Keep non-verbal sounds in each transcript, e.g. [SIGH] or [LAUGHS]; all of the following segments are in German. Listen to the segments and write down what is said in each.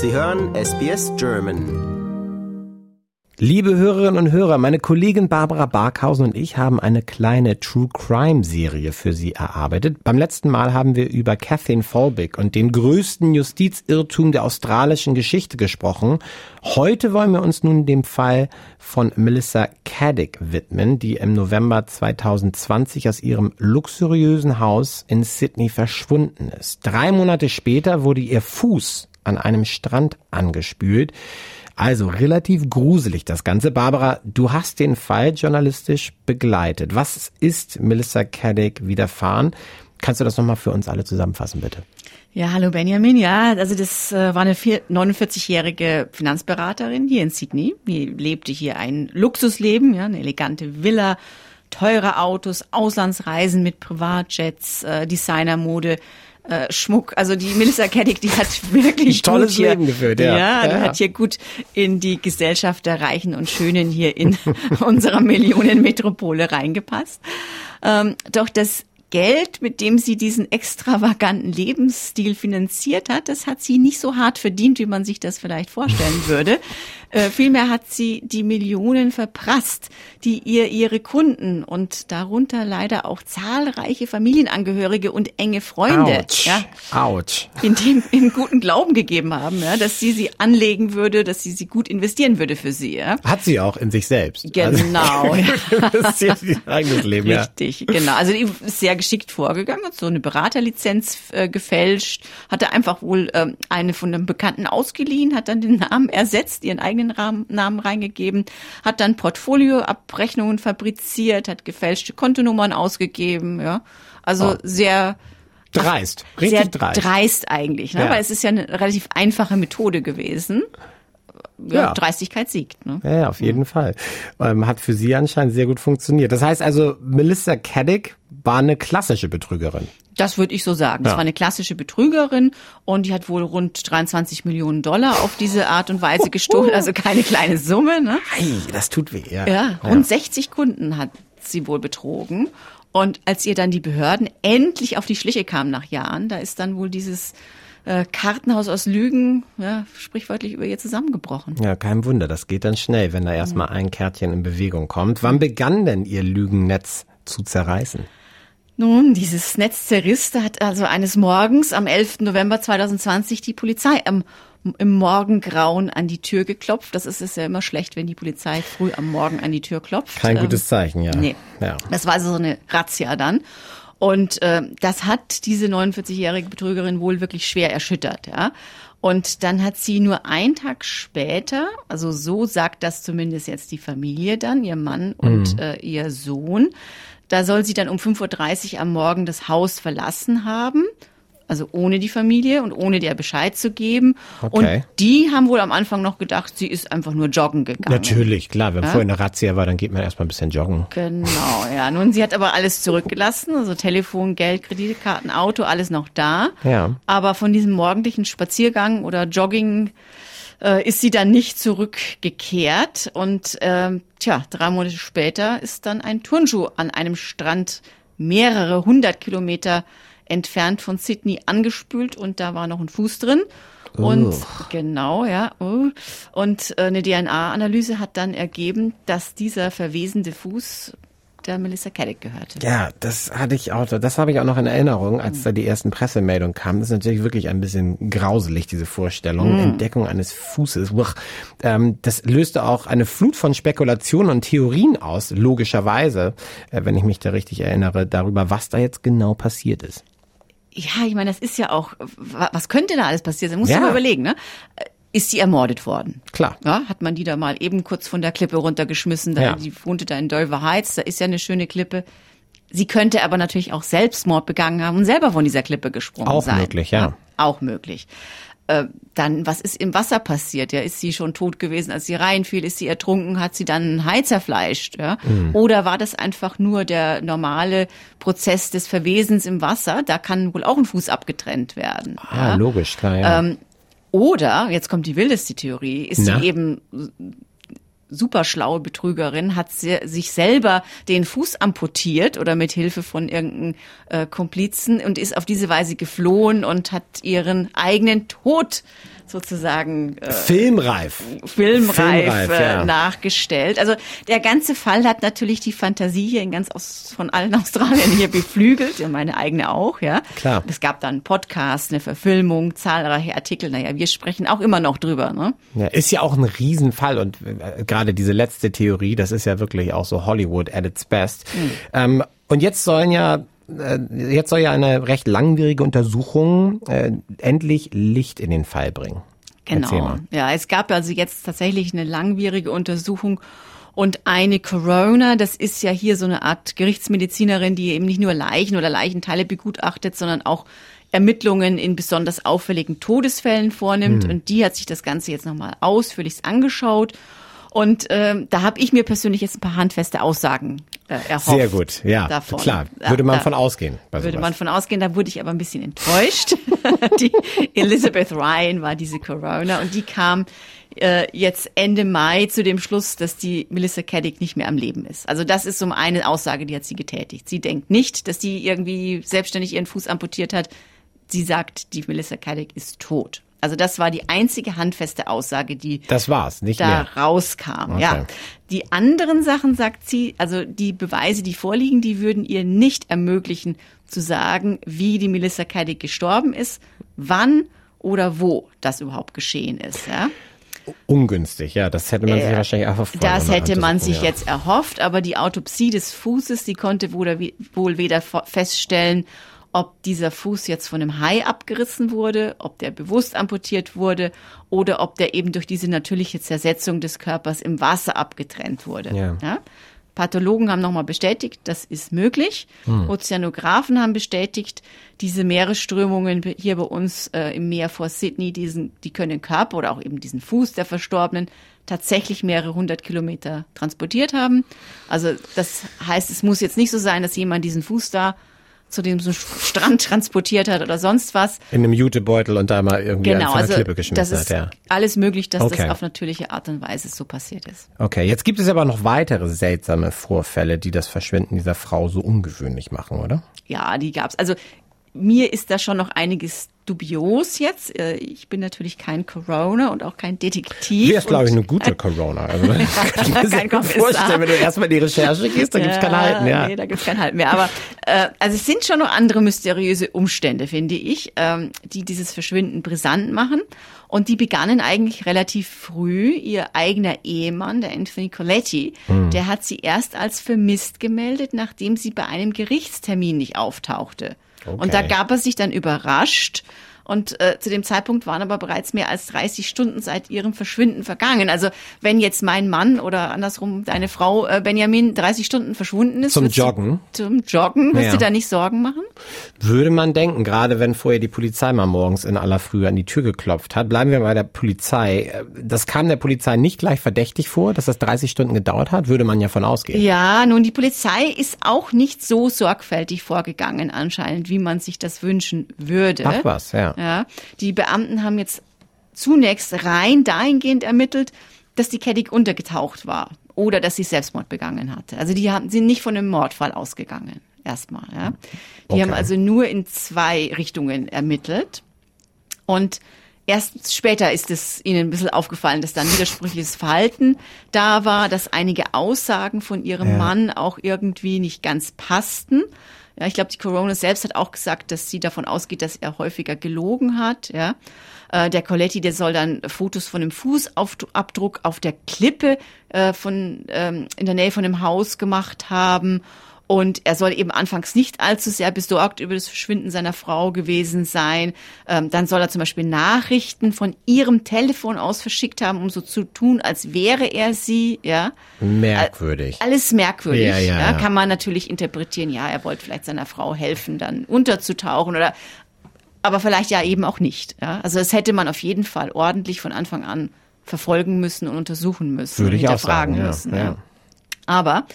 Sie hören SBS German. Liebe Hörerinnen und Hörer, meine Kollegin Barbara Barkhausen und ich haben eine kleine True Crime Serie für Sie erarbeitet. Beim letzten Mal haben wir über Kathleen Folbig und den größten Justizirrtum der australischen Geschichte gesprochen. Heute wollen wir uns nun dem Fall von Melissa Caddick widmen, die im November 2020 aus ihrem luxuriösen Haus in Sydney verschwunden ist. Drei Monate später wurde ihr Fuß an einem Strand angespült. Also relativ gruselig das Ganze. Barbara, du hast den Fall journalistisch begleitet. Was ist Melissa Caddick widerfahren? Kannst du das nochmal für uns alle zusammenfassen, bitte? Ja, hallo Benjamin. Ja, also das äh, war eine 49-jährige Finanzberaterin hier in Sydney. Die lebte hier ein Luxusleben, ja, eine elegante Villa, teure Autos, Auslandsreisen mit Privatjets, äh, Designermode äh, Schmuck. Also die Melissa Keddick, die hat [LAUGHS] wirklich Ein tolles gut hier, Leben geführt, ja. Ja, die Ja. hat hier gut in die Gesellschaft der Reichen und Schönen hier in [LAUGHS] unserer Millionenmetropole reingepasst. Ähm, doch das Geld, mit dem sie diesen extravaganten Lebensstil finanziert hat, das hat sie nicht so hart verdient, wie man sich das vielleicht vorstellen würde. Äh, vielmehr hat sie die Millionen verprasst, die ihr ihre Kunden und darunter leider auch zahlreiche Familienangehörige und enge Freunde Autsch. ja, Autsch. in dem im guten Glauben gegeben haben, ja, dass sie sie anlegen würde, dass sie sie gut investieren würde für sie. Ja. Hat sie auch in sich selbst. Genau, [LAUGHS] ja. Also, das ist ja ihr eigenes Leben, ja. Richtig, genau. Also die ist sehr geschickt vorgegangen, hat so eine Beraterlizenz äh, gefälscht, hatte einfach wohl ähm, eine von einem Bekannten ausgeliehen, hat dann den Namen ersetzt, ihren eigenen Rahmen, Namen reingegeben, hat dann Portfolioabrechnungen fabriziert, hat gefälschte Kontonummern ausgegeben, ja. Also Oh. sehr Dreist. Richtig sehr dreist. dreist eigentlich, ne? Ja. weil es ist ja eine relativ einfache Methode gewesen. Ja, Ja. Dreistigkeit siegt. Ne? Ja, ja, auf jeden Fall. Ähm, hat für sie anscheinend sehr gut funktioniert. Das heißt also, Melissa Caddick war eine klassische Betrügerin. Das würde ich so sagen. Das Ja. war eine klassische Betrügerin und die hat wohl rund 23 Millionen Dollar auf diese Art und Weise gestohlen. Also keine kleine Summe. Ne? Ei, das tut weh, ja. Ja, rund 60 Kunden hat sie wohl betrogen. Und als ihr dann die Behörden endlich auf die Schliche kamen nach Jahren, da ist dann wohl dieses äh, Kartenhaus aus Lügen, ja, sprichwörtlich über ihr zusammengebrochen. Ja, kein Wunder, das geht dann schnell, wenn da erstmal ein Kärtchen in Bewegung kommt. Wann begann denn ihr Lügennetz zu zerreißen? Nun, dieses Netz zerriss, da hat also eines Morgens am 11. November 2020 die Polizei am, im Morgengrauen an die Tür geklopft. Das ist es ja immer schlecht, wenn die Polizei früh am Morgen an die Tür klopft. Kein Ähm, gutes Zeichen, ja. Nee. Ja. Das war also so eine Razzia dann. Und äh, das hat diese 49-jährige Betrügerin wohl wirklich schwer erschüttert, ja. Und dann hat sie nur einen Tag später, also so sagt das zumindest jetzt die Familie dann, ihr Mann und äh, ihr Sohn, da soll sie dann um 5.30 Uhr am Morgen das Haus verlassen haben. Also ohne die Familie und ohne der Bescheid zu geben. Okay. Und die haben wohl am Anfang noch gedacht, sie ist einfach nur joggen gegangen. Natürlich, klar, wenn vorher eine Razzia war, dann geht man erstmal ein bisschen joggen. Genau, ja. Nun, sie hat aber alles zurückgelassen, also Telefon, Geld, Kreditkarten, Auto, alles noch da. Ja. Aber von diesem morgendlichen Spaziergang oder Jogging äh, ist sie dann nicht zurückgekehrt. Und ähm, tja, drei Monate später ist dann ein Turnschuh an einem Strand mehrere hundert Kilometer entfernt von Sydney angespült und da war noch ein Fuß drin. Und genau, ja. oh. Und äh, eine DNA-Analyse hat dann ergeben, dass dieser verwesende Fuß der Melissa Caddick gehörte. Ja, das hatte ich auch, das habe ich auch noch in Erinnerung, als da die ersten Pressemeldungen kamen. Das ist natürlich wirklich ein bisschen grauselig, diese Vorstellung. Entdeckung eines Fußes. Ähm, das löste auch eine Flut von Spekulationen und Theorien aus, logischerweise, äh, wenn ich mich da richtig erinnere, darüber, was da jetzt genau passiert ist. Ja, ich meine, das ist ja auch, wa- was könnte da alles passieren? Da musst Ja. du mal überlegen, ne? Ist sie ermordet worden? Klar. Ja, hat man die da mal eben kurz von der Klippe runtergeschmissen? Da, Ja. Die wohnte da in Dover Heights, da ist ja eine schöne Klippe. Sie könnte aber natürlich auch Selbstmord begangen haben und selber von dieser Klippe gesprungen Auch sein. möglich, ja. Auch möglich. Äh, dann, was ist im Wasser passiert? Ja, ist sie schon tot gewesen, als sie reinfiel? Ist sie ertrunken? Hat sie dann ein Hai zerfleischt? Ja? Mhm. Oder war das einfach nur der normale Prozess des Verwesens im Wasser? Da kann wohl auch ein Fuß abgetrennt werden. Ah, logisch, klar, ja. Ähm, Oder, jetzt kommt die wildeste Theorie, ist Na? sie eben super schlaue Betrügerin, hat sie, sich selber den Fuß amputiert oder mit Hilfe von irgendeinem äh, Komplizen und ist auf diese Weise geflohen und hat ihren eigenen Tod sozusagen äh, filmreif, filmreif, filmreif äh, ja. nachgestellt. Also der ganze Fall hat natürlich die Fantasie hier in ganz aus, von allen [LAUGHS] Australiern hier beflügelt, ja meine eigene auch, ja. Klar. Es gab dann Podcast, eine Verfilmung, zahlreiche Artikel. Naja, wir sprechen auch immer noch drüber. Ne? Ja, ist ja auch ein Riesenfall und äh, gerade diese letzte Theorie, das ist ja wirklich auch so Hollywood at its best. Mhm. Ähm, und jetzt sollen ja jetzt soll ja eine recht langwierige Untersuchung äh, endlich Licht in den Fall bringen. Genau. Ja, es gab also jetzt tatsächlich eine langwierige Untersuchung und eine Corona, das ist ja hier so eine Art Gerichtsmedizinerin, die eben nicht nur Leichen oder Leichenteile begutachtet, sondern auch Ermittlungen in besonders auffälligen Todesfällen vornimmt. Hm. Und die hat sich das Ganze jetzt nochmal ausführlich angeschaut und ähm, da habe ich mir persönlich jetzt ein paar handfeste Aussagen äh, erhofft. Sehr gut, ja, davon. klar. Würde man da, von ausgehen. würde sowas. man von ausgehen, da wurde ich aber ein bisschen enttäuscht. [LAUGHS] die Elizabeth Ryan war diese Corona und die kam äh, jetzt Ende Mai zu dem Schluss, dass die Melissa Caddick nicht mehr am Leben ist. Also das ist so eine Aussage, die hat sie getätigt. Sie denkt nicht, dass die irgendwie selbstständig ihren Fuß amputiert hat. Sie sagt, die Melissa Caddick ist tot. Also das war die einzige handfeste Aussage, die das war's, nicht da mehr. rauskam. Okay. Ja, die anderen Sachen sagt sie, also die Beweise, die vorliegen, die würden ihr nicht ermöglichen zu sagen, wie die Melissa Caddick gestorben ist, wann oder wo das überhaupt geschehen ist. Ja. Ungünstig, ja, das hätte man sich äh, wahrscheinlich erhofft. Das hätte man sich ja. jetzt erhofft, aber die Autopsie des Fußes, die konnte wohl weder feststellen, ob dieser Fuß jetzt von einem Hai abgerissen wurde, ob der bewusst amputiert wurde oder ob der eben durch diese natürliche Zersetzung des Körpers im Wasser abgetrennt wurde. Ja. ja? Pathologen haben nochmal bestätigt, das ist möglich. Hm. Ozeanographen haben bestätigt, diese Meeresströmungen hier bei uns äh, im Meer vor Sydney, diesen, die können den Körper oder auch eben diesen Fuß der Verstorbenen tatsächlich mehrere hundert Kilometer transportiert haben. Also das heißt, es muss jetzt nicht so sein, dass jemand diesen Fuß da zu dem so Strand transportiert hat oder sonst was. In einem Jutebeutel und da mal irgendwie genau, also Klippe geschmissen das ist hat. Ja. Alles möglich, dass okay. das auf natürliche Art und Weise so passiert ist. Okay, jetzt gibt es aber noch weitere seltsame Vorfälle, die das Verschwinden dieser Frau so ungewöhnlich machen, oder? Ja, die gab's. Also mir ist da schon noch einiges dubios jetzt. Äh, ich bin natürlich kein Corona und auch kein Detektiv. Hier ist, glaube ich, eine gute Corona. Also, [LAUGHS] [LAUGHS] kann ich mir vorstellen, wenn du erstmal in die Recherche gehst, da gibt's ja, kein Halten mehr. Nee, da gibt's kein Halten mehr. Aber äh, also es sind schon noch andere mysteriöse Umstände, finde ich, ähm, die dieses Verschwinden brisant machen. Und die begannen eigentlich relativ früh. Ihr eigener Ehemann, der Anthony Coletti, hm. der hat sie erst als vermisst gemeldet, nachdem sie bei einem Gerichtstermin nicht auftauchte. Okay. Und da gab er sich dann überrascht. Und äh, zu dem Zeitpunkt waren aber bereits mehr als 30 Stunden seit ihrem Verschwinden vergangen. Also wenn jetzt mein Mann oder andersrum deine Frau äh, Benjamin 30 Stunden verschwunden ist. Zum Joggen. Du, zum Joggen. Wirst ja. du da nicht Sorgen machen? Würde man denken, gerade wenn vorher die Polizei mal morgens in aller Früh an die Tür geklopft hat. Bleiben wir bei der Polizei. Das kam der Polizei nicht gleich verdächtig vor, dass das 30 Stunden gedauert hat? Würde man ja von ausgehen. Ja, nun die Polizei ist auch nicht so sorgfältig vorgegangen anscheinend, wie man sich das wünschen würde. Ach was, ja. Ja, die Beamten haben jetzt zunächst rein dahingehend ermittelt, dass die Keddick untergetaucht war oder dass sie Selbstmord begangen hatte. Also die haben, sind nicht von einem Mordfall ausgegangen, erstmal. Ja. Die okay. haben also nur in zwei Richtungen ermittelt. Und erst später ist es ihnen ein bisschen aufgefallen, dass da ein widersprüchliches Verhalten da war, dass einige Aussagen von ihrem ja. Mann auch irgendwie nicht ganz passten. Ja, ich glaube, die Corona selbst hat auch gesagt, dass sie davon ausgeht, dass er häufiger gelogen hat. Ja. Äh, der Coletti, der soll dann Fotos von dem Fußabdruck auf der Klippe äh, von ähm, in der Nähe von dem Haus gemacht haben und er soll eben anfangs nicht allzu sehr besorgt über das Verschwinden seiner Frau gewesen sein. Ähm, dann soll er zum Beispiel Nachrichten von ihrem Telefon aus verschickt haben, um so zu tun, als wäre er sie. Ja. Merkwürdig. Alles merkwürdig. Ja, ja, ja. Kann man natürlich interpretieren. Ja, er wollte vielleicht seiner Frau helfen, dann unterzutauchen oder aber vielleicht ja eben auch nicht. Ja? Also das hätte man auf jeden Fall ordentlich von Anfang an verfolgen müssen und untersuchen müssen. Würde ich auch sagen, ja, müssen. Ja. Aber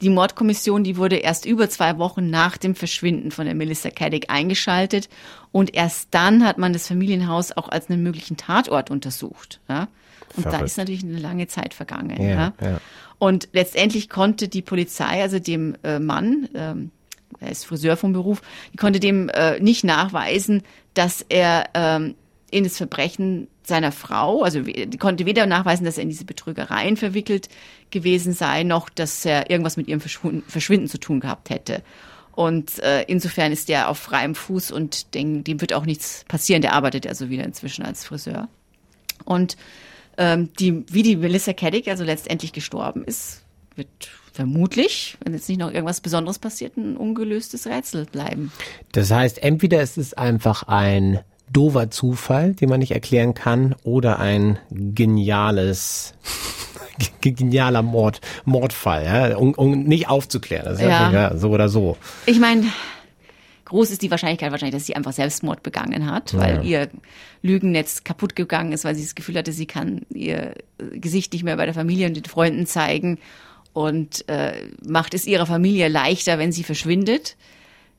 die Mordkommission, die wurde erst über zwei Wochen nach dem Verschwinden von der Melissa Caddick eingeschaltet und erst dann hat man das Familienhaus auch als einen möglichen Tatort untersucht. Ja? Und Verrückt. da ist natürlich eine lange Zeit vergangen. Ja, ja? ja, Und letztendlich konnte die Polizei, also dem äh, Mann, ähm, er ist Friseur vom Beruf, die konnte dem äh, nicht nachweisen, dass er ähm, in das Verbrechen seiner Frau, also konnte weder nachweisen, dass er in diese Betrügereien verwickelt gewesen sei, noch dass er irgendwas mit ihrem Verschwinden zu tun gehabt hätte. Und äh, insofern ist der auf freiem Fuß und dem, dem wird auch nichts passieren. Der arbeitet also wieder inzwischen als Friseur. Und ähm, die, wie die Melissa Caddick also letztendlich gestorben ist, wird vermutlich, wenn jetzt nicht noch irgendwas Besonderes passiert, ein ungelöstes Rätsel bleiben. Das heißt, entweder ist es einfach ein doofer Zufall, den man nicht erklären kann, oder ein geniales [LAUGHS] genialer Mord, Mordfall, ja, um, um nicht aufzuklären. Das ist ja. ja so oder so. Ich meine, groß ist die Wahrscheinlichkeit wahrscheinlich, dass sie einfach Selbstmord begangen hat, weil ja. ihr Lügennetz kaputt gegangen ist, weil sie das Gefühl hatte, sie kann ihr Gesicht nicht mehr bei der Familie und den Freunden zeigen und äh, macht es ihrer Familie leichter, wenn sie verschwindet.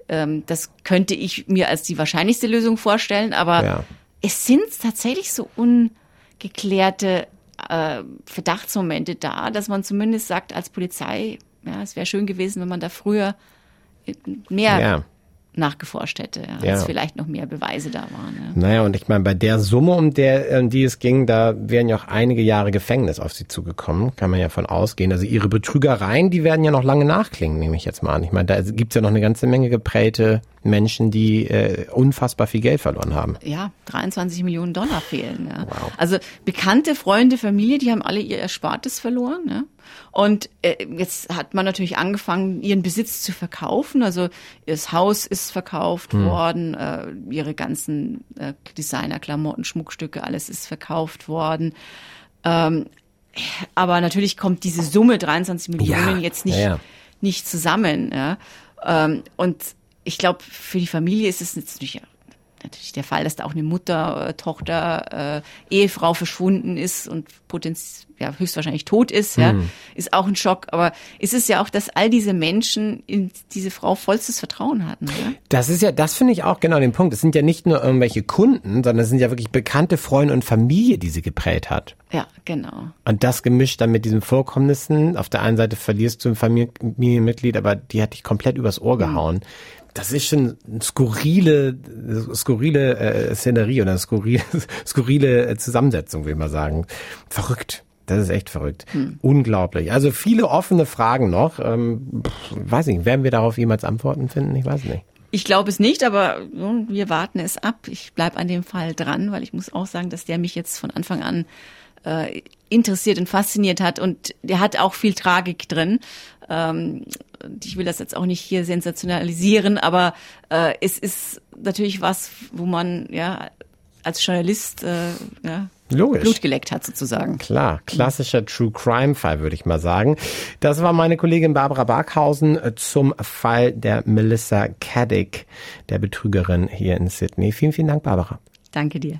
Ähm, das könnte ich mir als die wahrscheinlichste Lösung vorstellen, aber ja. es sind tatsächlich so ungeklärte äh, Verdachtsmomente da, dass man zumindest sagt als Polizei, ja, es wäre schön gewesen, wenn man da früher mehr ja nachgeforscht hätte, ja, ja. als vielleicht noch mehr Beweise da waren. Ja. Naja, und ich meine, bei der Summe, um der, um die es ging, da wären ja auch einige Jahre Gefängnis auf sie zugekommen, kann man ja von ausgehen. Also ihre Betrügereien, die werden ja noch lange nachklingen, nehme ich jetzt mal an. Ich meine, da gibt's ja noch eine ganze Menge geprägte Menschen, die äh, unfassbar viel Geld verloren haben. Ja, 23 Millionen Dollar fehlen. Ja. Wow. Also bekannte Freunde, Familie, die haben alle ihr Erspartes verloren. Ja. Und äh, jetzt hat man natürlich angefangen, ihren Besitz zu verkaufen. Also das Haus ist verkauft hm. worden, äh, ihre ganzen äh, Designer-Klamotten, Schmuckstücke, alles ist verkauft worden. Ähm, aber natürlich kommt diese Summe 23 Millionen ja, jetzt nicht, ja, nicht zusammen. Ja? Ähm, und ich glaube, für die Familie ist es natürlich natürlich der Fall, dass da auch eine Mutter, äh, Tochter, äh, Ehefrau verschwunden ist und potenziell ja, höchstwahrscheinlich tot ist, ja, mhm. ist auch ein Schock. Aber es ist ja auch, dass all diese Menschen in diese Frau vollstes Vertrauen hatten. Oder? Das ist ja, das finde ich auch genau den Punkt. Es sind ja nicht nur irgendwelche Kunden, sondern es sind ja wirklich bekannte Freunde und Familie, die sie geprägt hat. Ja, genau. Und das gemischt dann mit diesen Vorkommnissen. Auf der einen Seite verlierst du ein Familienmitglied, aber die hat dich komplett übers Ohr mhm. Das ist schon eine skurrile, skurrile äh, Szenerie oder eine [LAUGHS] skurrile, skurrile Zusammensetzung, will mal sagen. Verrückt. Das ist echt verrückt. Hm. Unglaublich. Also viele offene Fragen noch. Ähm, weiß nicht, werden wir darauf jemals Antworten finden? Ich weiß nicht. Ich glaube es nicht, aber wir warten es ab. Ich bleibe an dem Fall dran, weil ich muss auch sagen, dass der mich jetzt von Anfang an äh, interessiert und fasziniert hat. Und der hat auch viel Tragik drin. Ähm, ich will das jetzt auch nicht hier sensationalisieren, aber äh, es ist natürlich was, wo man ja als Journalist äh, ja, Logisch. Blut geleckt hat sozusagen. Klar, klassischer True Crime Fall würde ich mal sagen. Das war meine Kollegin Barbara Barkhausen äh, zum Fall der Melissa Caddick, der Betrügerin hier in Sydney. Vielen, vielen Dank, Barbara. Danke dir.